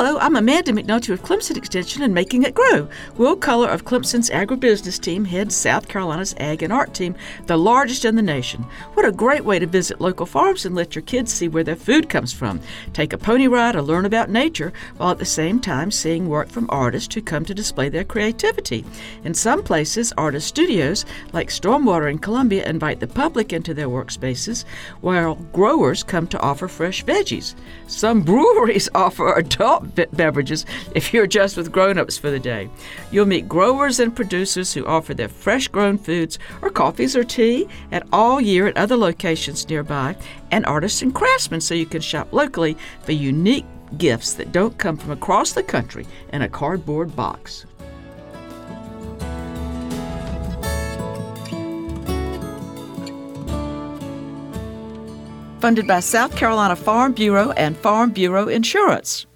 Hello, I'm Amanda McNulty with Clemson Extension and Making It Grow. Will Culler of Clemson's agribusiness team heads South Carolina's Ag and Art team, the largest in the nation. What a great way to visit local farms and let your kids see where their food comes from. Take a pony ride or learn about nature while at the same time seeing work from artists who come to display their creativity. In some places, artist studios like Stormwater in Columbia invite the public into their workspaces, while growers come to offer fresh veggies. Some breweries offer adult be- beverages if you're just with grown-ups for the day. You'll meet growers and producers who offer their fresh grown foods or coffees or tea at all year at other locations nearby, and artists and craftsmen so you can shop locally for unique gifts that don't come from across the country in a cardboard box. Funded by South Carolina Farm Bureau and Farm Bureau Insurance.